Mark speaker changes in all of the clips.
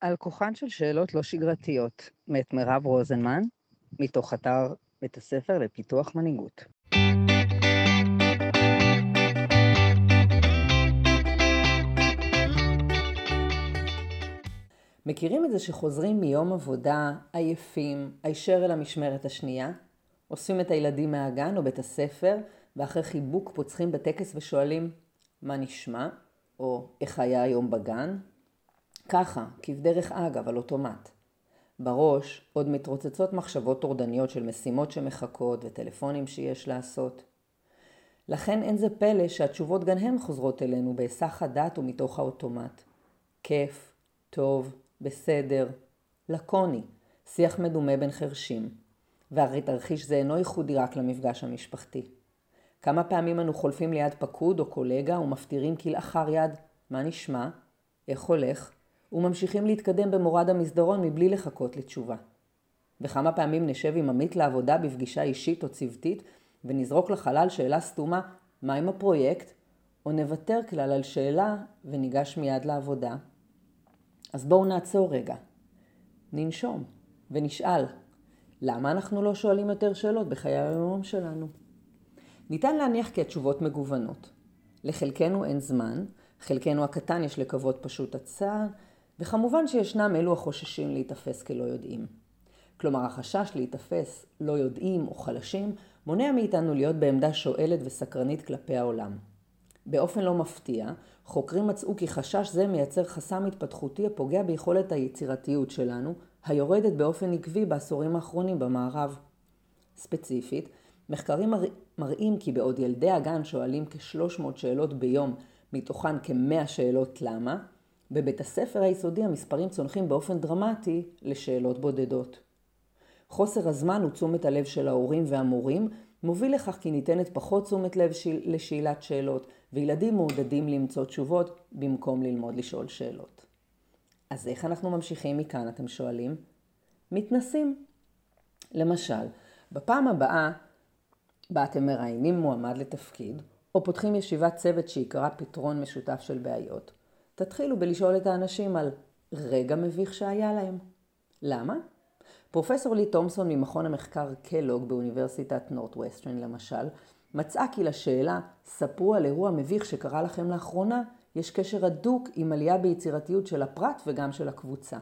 Speaker 1: על כוחן של שאלות לא שגרתיות, מאת מירב רוזנמן, מתוך אתר בית הספר לפיתוח מנהיגות. מכירים את זה שחוזרים מיום עבודה עייפים, הישר אל המשמרת השנייה? אוספים את הילדים מהגן או בית הספר, ואחרי חיבוק פוצחים בטקס ושואלים, מה נשמע? או איך היה היום בגן? ככה, כבדרך אגב, על אוטומט. בראש עוד מתרוצצות מחשבות טורדניות של משימות שמחכות וטלפונים שיש לעשות. לכן אין זה פלא שהתשובות גם הן חוזרות אלינו בהיסח הדעת ומתוך האוטומט. כיף, טוב, בסדר, לקוני, שיח מדומה בין חרשים. והרי תרחיש זה אינו ייחודי רק למפגש המשפחתי. כמה פעמים אנו חולפים ליד פקוד או קולגה ומפטירים כלאחר יד, מה נשמע? איך הולך? וממשיכים להתקדם במורד המסדרון מבלי לחכות לתשובה. וכמה פעמים נשב עם עמית לעבודה בפגישה אישית או צוותית ונזרוק לחלל שאלה סתומה, מה עם הפרויקט? או נוותר כלל על שאלה וניגש מיד לעבודה. אז בואו נעצור רגע. ננשום ונשאל, למה אנחנו לא שואלים יותר שאלות בחיי היום שלנו? ניתן להניח כי התשובות מגוונות. לחלקנו אין זמן, חלקנו הקטן יש לקוות פשוט הצעה, וכמובן שישנם אלו החוששים להיתפס כלא יודעים. כלומר, החשש להיתפס לא יודעים או חלשים מונע מאיתנו להיות בעמדה שואלת וסקרנית כלפי העולם. באופן לא מפתיע, חוקרים מצאו כי חשש זה מייצר חסם התפתחותי הפוגע ביכולת היצירתיות שלנו, היורדת באופן עקבי בעשורים האחרונים במערב. ספציפית, מחקרים מראים כי בעוד ילדי הגן שואלים כ-300 שאלות ביום, מתוכן כ-100 שאלות למה, בבית הספר היסודי המספרים צונחים באופן דרמטי לשאלות בודדות. חוסר הזמן ותשומת הלב של ההורים והמורים מוביל לכך כי ניתנת פחות תשומת לב לשאלת שאלות, וילדים מעודדים למצוא תשובות במקום ללמוד לשאול שאלות. אז איך אנחנו ממשיכים מכאן, אתם שואלים? מתנסים. למשל, בפעם הבאה בה אתם מראיינים מועמד לתפקיד, או פותחים ישיבת צוות שיקרא פתרון משותף של בעיות, תתחילו בלשאול את האנשים על רגע מביך שהיה להם. למה? פרופסור לי תומסון ממכון המחקר קלוג באוניברסיטת נורט-ווסטרן למשל, מצאה כי לשאלה, ספרו על אירוע מביך שקרה לכם לאחרונה, יש קשר הדוק עם עלייה ביצירתיות של הפרט וגם של הקבוצה.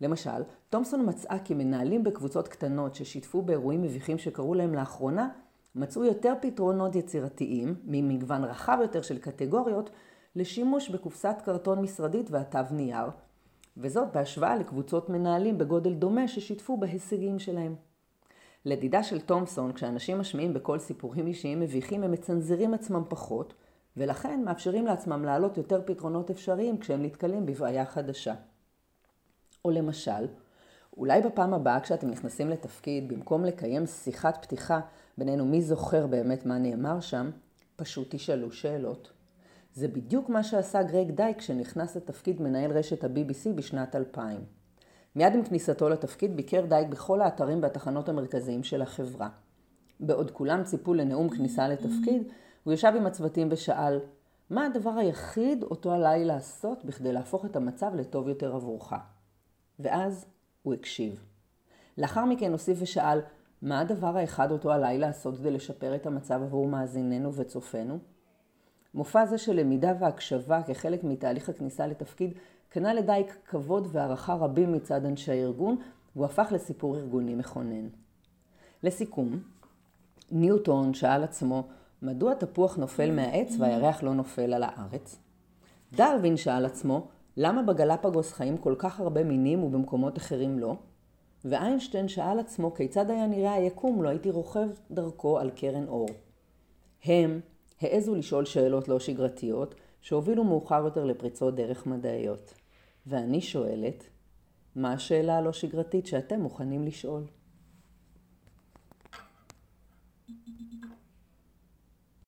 Speaker 1: למשל, תומסון מצאה כי מנהלים בקבוצות קטנות ששיתפו באירועים מביכים שקרו להם לאחרונה, מצאו יותר פתרונות יצירתיים, ממגוון רחב יותר של קטגוריות, לשימוש בקופסת קרטון משרדית והתו נייר, וזאת בהשוואה לקבוצות מנהלים בגודל דומה ששיתפו בהישגים שלהם. לדידה של תומסון, כשאנשים משמיעים בקול סיפורים אישיים מביכים, הם מצנזרים עצמם פחות, ולכן מאפשרים לעצמם להעלות יותר פתרונות אפשריים כשהם נתקלים בבעיה חדשה. או למשל, אולי בפעם הבאה כשאתם נכנסים לתפקיד, במקום לקיים שיחת פתיחה בינינו מי זוכר באמת מה נאמר שם, פשוט תשאלו שאלות. זה בדיוק מה שעשה גרייג דייק כשנכנס לתפקיד מנהל רשת ה-BBC בשנת 2000. מיד עם כניסתו לתפקיד ביקר דייק בכל האתרים והתחנות המרכזיים של החברה. בעוד כולם ציפו לנאום כניסה לתפקיד, הוא ישב עם הצוותים ושאל, מה הדבר היחיד אותו עליי לעשות בכדי להפוך את המצב לטוב יותר עבורך? ואז הוא הקשיב. לאחר מכן הוסיף ושאל, מה הדבר האחד אותו עליי לעשות כדי לשפר את המצב עבור מאזיננו וצופינו? מופע זה של למידה והקשבה כחלק מתהליך הכניסה לתפקיד קנה לדייק כבוד והערכה רבים מצד אנשי הארגון, והוא הפך לסיפור ארגוני מכונן. לסיכום, ניוטון שאל עצמו, מדוע תפוח נופל מהעץ והירח לא נופל על הארץ? דרווין שאל עצמו, למה בגלפגוס חיים כל כך הרבה מינים ובמקומות אחרים לא? ואיינשטיין שאל עצמו כיצד היה נראה היקום לא הייתי רוכב דרכו על קרן אור. הם העזו לשאול שאלות לא שגרתיות, שהובילו מאוחר יותר לפריצות דרך מדעיות. ואני שואלת, מה השאלה הלא שגרתית שאתם מוכנים לשאול?